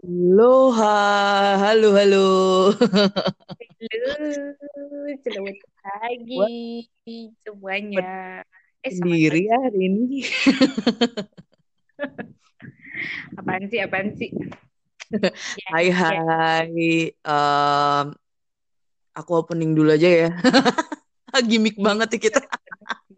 Aloha, halo halo. Halo, selamat pagi semuanya. Eh, Sendiri ya hari ini. Apaan sih, apaan sih? Ya, Hai ya. hai. Em, aku opening dulu aja ya. Gimik banget ya kita.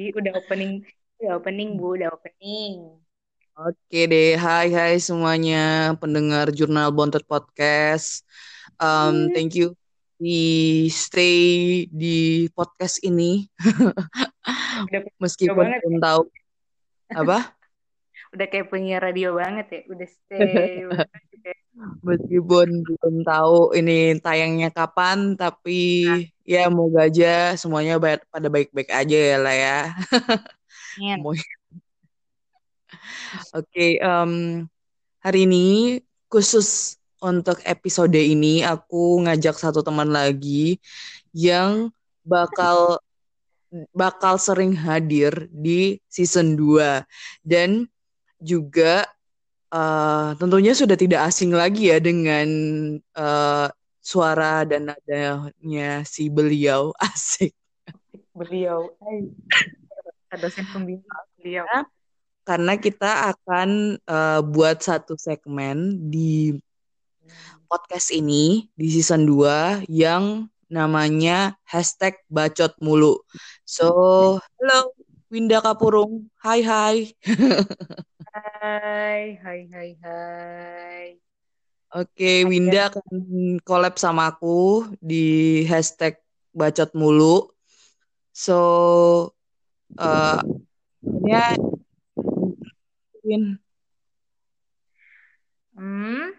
Ih, Udah opening, udah opening bu, udah opening. Oke deh, hai hai semuanya pendengar Jurnal Bontot Podcast. Em, thank you di stay di podcast ini. Udah Meskipun banget belum tahu apa. udah kayak penyiar radio banget ya, udah stay. Meskipun belum tahu ini tayangnya kapan, tapi ya moga aja semuanya pada baik-baik aja ya lah ya. Semuanya. Oke, em, hari ini khusus untuk episode ini aku ngajak satu teman lagi yang bakal bakal sering hadir di season 2 dan juga eh, tentunya sudah tidak asing lagi ya dengan eh, suara dan nadanya si beliau asik Beliau, Hai. dosen pembimbing beliau. Karena kita akan eh, buat satu segmen di podcast ini di season 2 yang namanya hashtag bacot mulu. So, halo Winda Kapurung, hai hai. Hai, hai, hai, hai. Oke, Winda akan collab sama aku di hashtag bacot mulu. So, eh ya, Win, Hmm,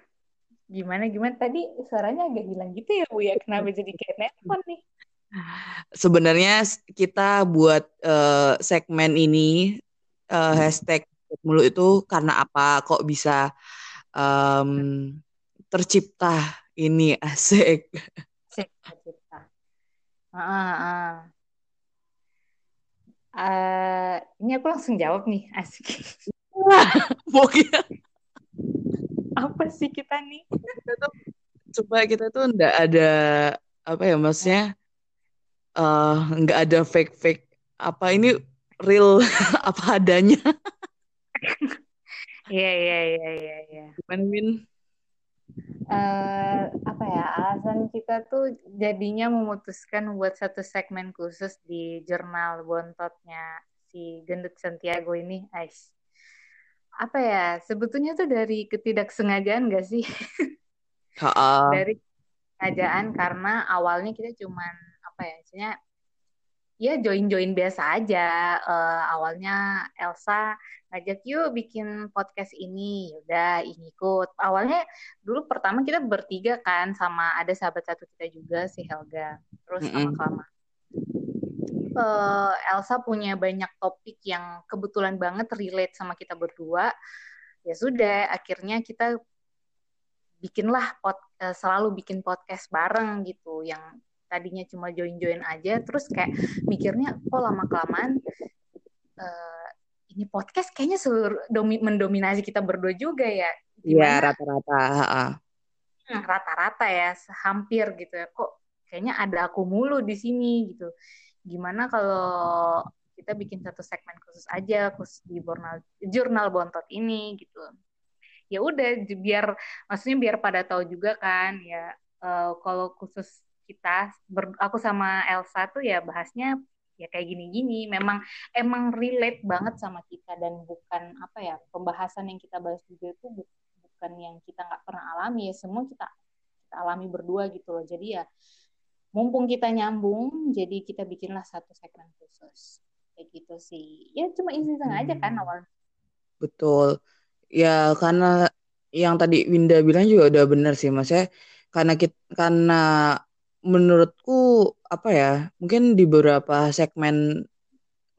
gimana gimana tadi suaranya agak hilang gitu ya Bu ya? Kenapa jadi kayak nelpon nih? sebenarnya kita buat eh, segmen ini eh, hashtag mulu itu karena apa? Kok bisa em, tercipta ini asik? Cek cerita. Ah, ah. Eh, ini aku langsung jawab nih, asik. Pokoknya Apa sih kita nih? kita tuh supaya kita tuh nggak ada apa ya maksudnya eh, nggak ada fake fake apa ini real apa adanya Iya, iya, iya, iya, iya. gimana Win? Eh, apa ya, alasan kita tuh jadinya memutuskan buat satu segmen khusus di jurnal bontotnya si Gendut Santiago ini, Ais. Apa ya, sebetulnya tuh dari ketidaksengajaan gak sih? Ha-ha. dari kerajaan karena awalnya kita cuman apa ya maksudnya ya join-join biasa aja Eh, awalnya Elsa ngajak yuk bikin podcast ini udah ini ikut awalnya dulu pertama kita bertiga kan sama ada sahabat satu kita juga si Helga terus Mm-mm. lama-kelamaan eh, Elsa punya banyak topik yang kebetulan banget relate sama kita berdua. Ya sudah akhirnya kita bikinlah pod, eh, selalu bikin podcast bareng gitu yang tadinya cuma join-join aja terus kayak mikirnya kok lama kelamaan ini podcast kayaknya seluruh domi, mendominasi kita berdua juga ya. Iya rata-rata. Hmm, rata-rata ya hampir gitu ya. Kok kayaknya ada aku mulu di sini gitu gimana kalau kita bikin satu segmen khusus aja khusus di jurnal jurnal bontot ini gitu. Ya udah biar maksudnya biar pada tahu juga kan ya eh, kalau khusus kita ber- aku sama Elsa tuh ya bahasnya ya kayak gini-gini. Memang emang relate banget sama kita dan bukan apa ya pembahasan yang kita bahas juga itu bu- bukan yang kita nggak pernah alami. Ya semua kita kita alami berdua gitu loh. Jadi ya mumpung kita nyambung jadi kita bikinlah satu segmen khusus. Kayak gitu sih. Ya cuma iseng aja kan awal Betul. Ya karena yang tadi Winda bilang juga udah benar sih maksudnya karena kita karena menurutku apa ya mungkin di beberapa segmen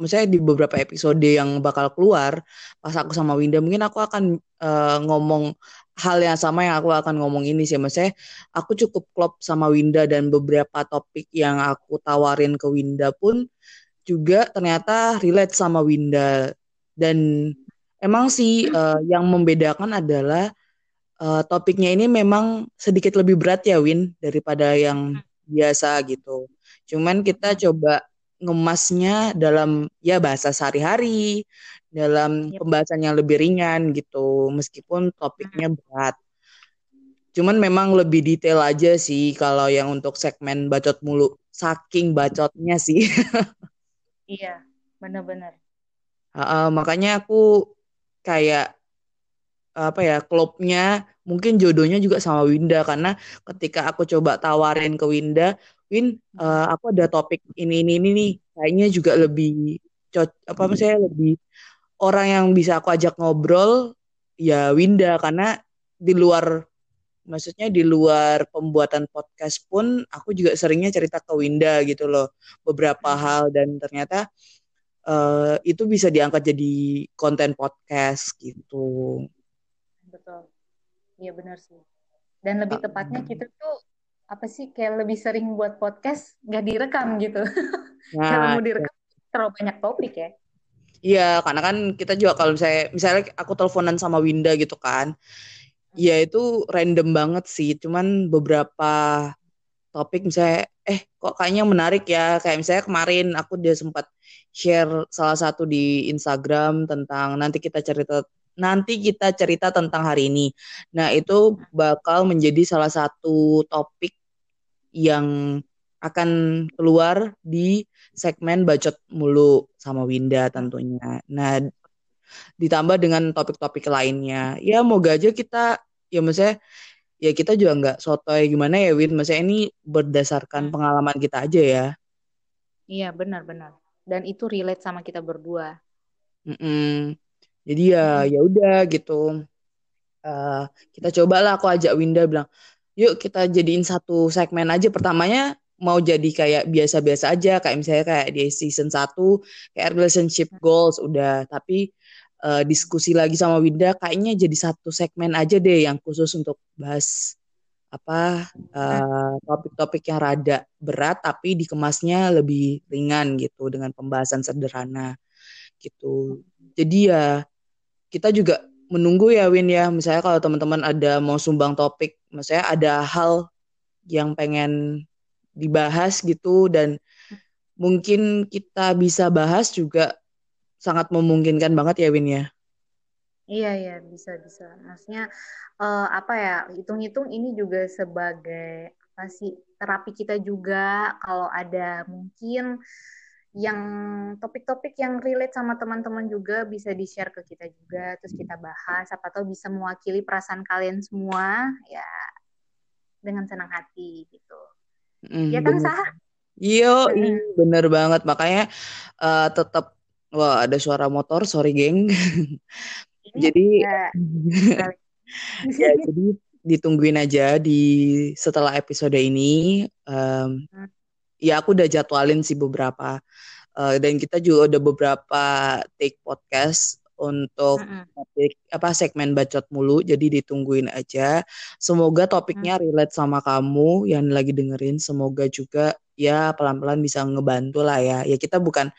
misalnya di beberapa episode yang bakal keluar pas aku sama Winda mungkin aku akan eh, ngomong hal yang sama yang aku akan ngomong ini sih. Maksudnya aku cukup klop sama Winda dan beberapa topik yang aku tawarin ke Winda pun juga ternyata relate sama Winda. Dan emang sih eh, yang membedakan adalah uh, topiknya ini memang sedikit lebih berat ya Win daripada yang biasa gitu. Cuman kita coba ngemasnya dalam ya bahasa sehari-hari, dalam yep. pembahasan yang lebih ringan gitu, meskipun topiknya berat. Cuman memang lebih detail aja sih kalau yang untuk segmen bacot mulu, saking bacotnya sih. iya, benar-benar. Uh, makanya aku kayak apa ya klubnya mungkin jodohnya juga sama Winda karena ketika aku coba tawarin ke Winda, Win, uh, aku ada topik ini ini ini nih, kayaknya juga lebih cocok apa maksudnya lebih orang yang bisa aku ajak ngobrol ya Winda karena di luar maksudnya di luar pembuatan podcast pun aku juga seringnya cerita ke Winda gitu loh beberapa hmm. hal dan ternyata uh, itu bisa diangkat jadi konten podcast gitu. Betul. Iya benar sih. Dan lebih tepatnya kita tuh apa sih kayak lebih sering buat podcast nggak direkam gitu. Nah, kalau mau direkam terlalu banyak topik ya. Iya, karena kan kita juga kalau misalnya misalnya aku teleponan sama Winda gitu kan, ya itu random banget sih. Cuman beberapa topik misalnya, eh kok kayaknya menarik ya. Kayak misalnya kemarin aku dia sempat share salah satu di Instagram tentang nanti kita cerita nanti kita cerita tentang hari ini. Nah, itu bakal menjadi salah satu topik yang akan keluar di segmen bacot mulu sama Winda tentunya. Nah, ditambah dengan topik-topik lainnya. Ya, moga aja kita ya maksudnya ya kita juga nggak sotoy gimana ya Win maksudnya ini berdasarkan hmm. pengalaman kita aja ya iya benar-benar dan itu relate sama kita berdua mm -mm. jadi ya ya udah gitu uh, kita cobalah aku ajak Winda bilang yuk kita jadiin satu segmen aja. Pertamanya mau jadi kayak biasa-biasa aja. Kayak misalnya kayak di season 1 kayak relationship goals udah. Tapi uh, diskusi lagi sama Winda kayaknya jadi satu segmen aja deh yang khusus untuk bahas apa uh, topik-topik yang rada berat tapi dikemasnya lebih ringan gitu dengan pembahasan sederhana gitu. Jadi ya kita juga menunggu ya Win ya misalnya kalau teman-teman ada mau sumbang topik, misalnya ada hal yang pengen dibahas gitu dan mungkin kita bisa bahas juga sangat memungkinkan banget ya Win ya. Iya iya bisa bisa. Maksudnya uh, apa ya hitung-hitung ini juga sebagai apa sih terapi kita juga kalau ada mungkin yang topik-topik yang relate sama teman-teman juga bisa di-share ke kita juga terus kita bahas apa tahu bisa mewakili perasaan kalian semua ya dengan senang hati gitu. Mm, ya kan sah? Iya, bener banget makanya uh, tetap Wah, ada suara motor, sorry geng. jadi ya, ya jadi ditungguin aja di setelah episode ini. Um, hmm. Ya aku udah jadwalin sih beberapa uh, dan kita juga udah beberapa take podcast untuk topik apa segmen bacot mulu. Jadi ditungguin aja. Semoga topiknya mm. relate sama kamu yang lagi dengerin. Semoga juga ya pelan-pelan bisa ngebantu lah ya. Ya kita bukan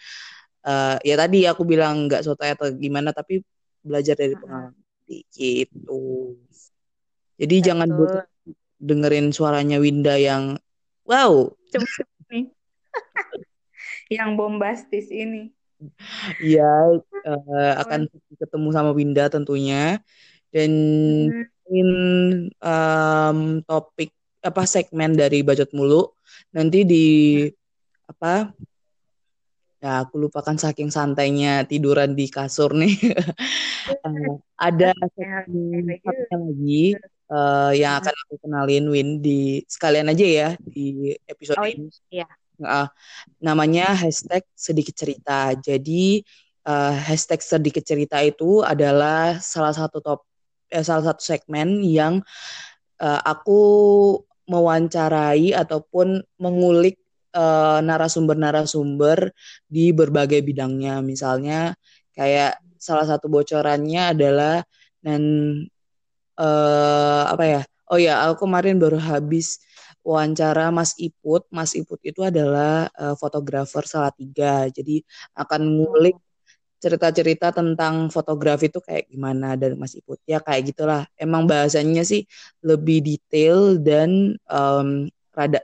uh, ya tadi aku bilang nggak soto atau gimana tapi belajar dari pengalaman gitu jadi Betul. jangan dengerin suaranya Winda yang wow yang bombastis ini. Ya uh, akan ketemu sama Winda tentunya. Dan hmm. in um, topik apa segmen dari bacot mulu nanti di apa Ya, aku lupakan saking santainya tiduran di kasur nih. uh, ada satu lagi uh, yang akan aku kenalin Win di sekalian aja ya di episode oh, ini. Iya. Uh, namanya hashtag sedikit cerita. Jadi uh, hashtag sedikit cerita itu adalah salah satu top eh, salah satu segmen yang uh, aku mewawancarai ataupun mengulik eh, narasumber-narasumber di berbagai bidangnya. Misalnya kayak salah satu bocorannya adalah dan uh, apa ya? Oh ya, aku kemarin baru habis wawancara Mas Iput. Mas Iput itu adalah uh, fotografer Salatiga. Jadi akan ngulik cerita-cerita tentang fotografi itu kayak gimana dan Mas Iput. Ya kayak gitulah. Emang bahasanya sih lebih detail dan um, rada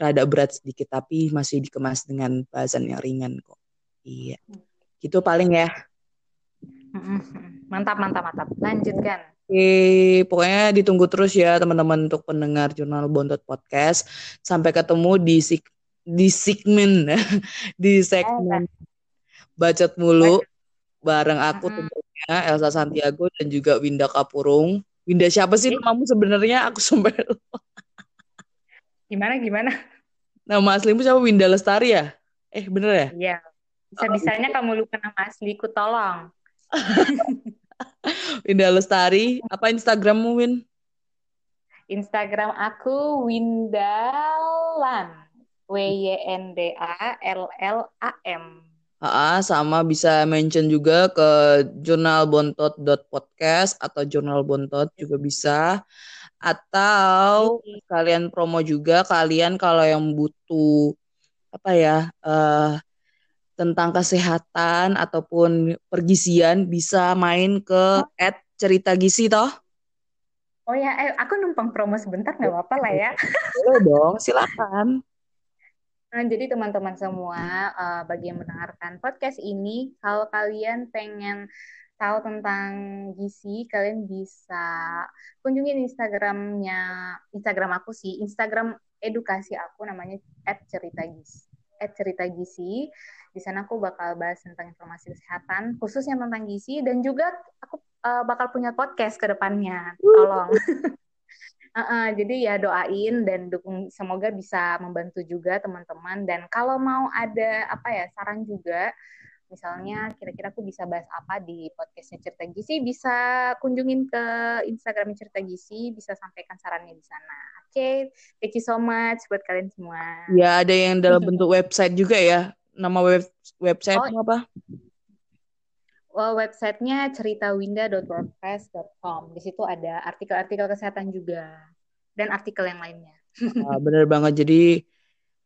rada berat sedikit tapi masih dikemas dengan bahasan yang ringan kok. Iya. Gitu paling ya. Mantap mantap mantap. Lanjutkan Oke, pokoknya ditunggu terus ya teman-teman untuk pendengar Jurnal Bontot Podcast. Sampai ketemu di di segmen di segmen bacot mulu bareng aku tentunya Elsa Santiago dan juga Winda Kapurung. Winda siapa sih namamu sebenarnya? Aku sampai Gimana gimana? Nama aslimu siapa? Winda Lestari ya? Eh bener ya? Iya. Bisa-bisanya oh, kamu lupa nama asliku, tolong. Winda Lestari. Apa Instagrammu, Win? Instagram aku Windalam. W Y N D A L L A M. Ha, sama bisa mention juga ke jurnalbontot.podcast atau jurnal bontot juga bisa. Atau kalian promo juga kalian kalau yang butuh apa ya uh, tentang kesehatan ataupun pergisian bisa main ke at cerita gisi toh. Oh ya, eh, aku numpang promo sebentar nggak apa-apa lah ya. Boleh dong, silakan. Nah, jadi teman-teman semua, uh, bagi yang mendengarkan podcast ini, kalau kalian pengen tahu tentang gizi, kalian bisa kunjungi Instagramnya, Instagram aku sih, Instagram edukasi aku namanya @ceritagisi. @ceritagisi. Di sana aku bakal bahas tentang informasi kesehatan, khususnya tentang gizi, dan juga aku uh, bakal punya podcast ke depannya. Tolong. Uh, uh, jadi ya doain dan dukung. Semoga bisa membantu juga teman-teman. Dan kalau mau ada apa ya saran juga misalnya kira-kira aku bisa bahas apa di podcastnya cerita gizi bisa kunjungin ke Instagram cerita gizi bisa sampaikan sarannya di sana. Oke okay, thank you so much buat kalian semua. Ya ada yang dalam bentuk website juga ya nama web website oh, apa well, websitenya ceritawinda.wordpress.com. Di situ ada artikel-artikel kesehatan juga dan artikel yang lainnya. ah, bener banget. Jadi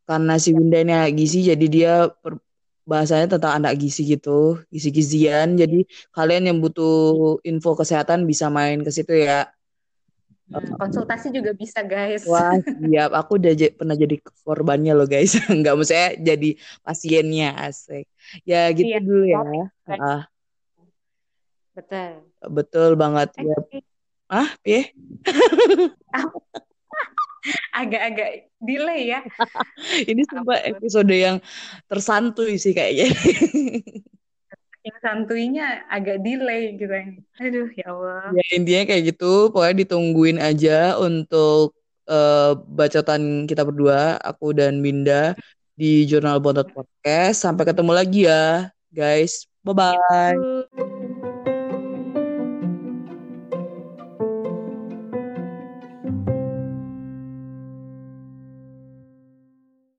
karena si Winda ini anak gizi, jadi dia per, bahasanya tentang anak gizi gitu, gizi-gizian. Jadi kalian yang butuh info kesehatan bisa main ke situ ya. Hmm, konsultasi juga bisa guys. Wah siap, aku udah pernah jadi korbannya loh guys. Enggak maksudnya jadi pasiennya asik. Ya gitu iya, dulu ya. Ah. Betul. Betul banget ya. Ah, ya? Agak-agak delay ya. Ini sumpah episode yang tersantuy sih kayaknya. Yang santuinya agak delay gitu. Aduh, ya Allah. Ya intinya kayak gitu. Pokoknya ditungguin aja untuk uh, bacotan kita berdua, aku dan Binda di Jurnal Bontot Podcast. Sampai ketemu lagi ya, guys. Bye-bye.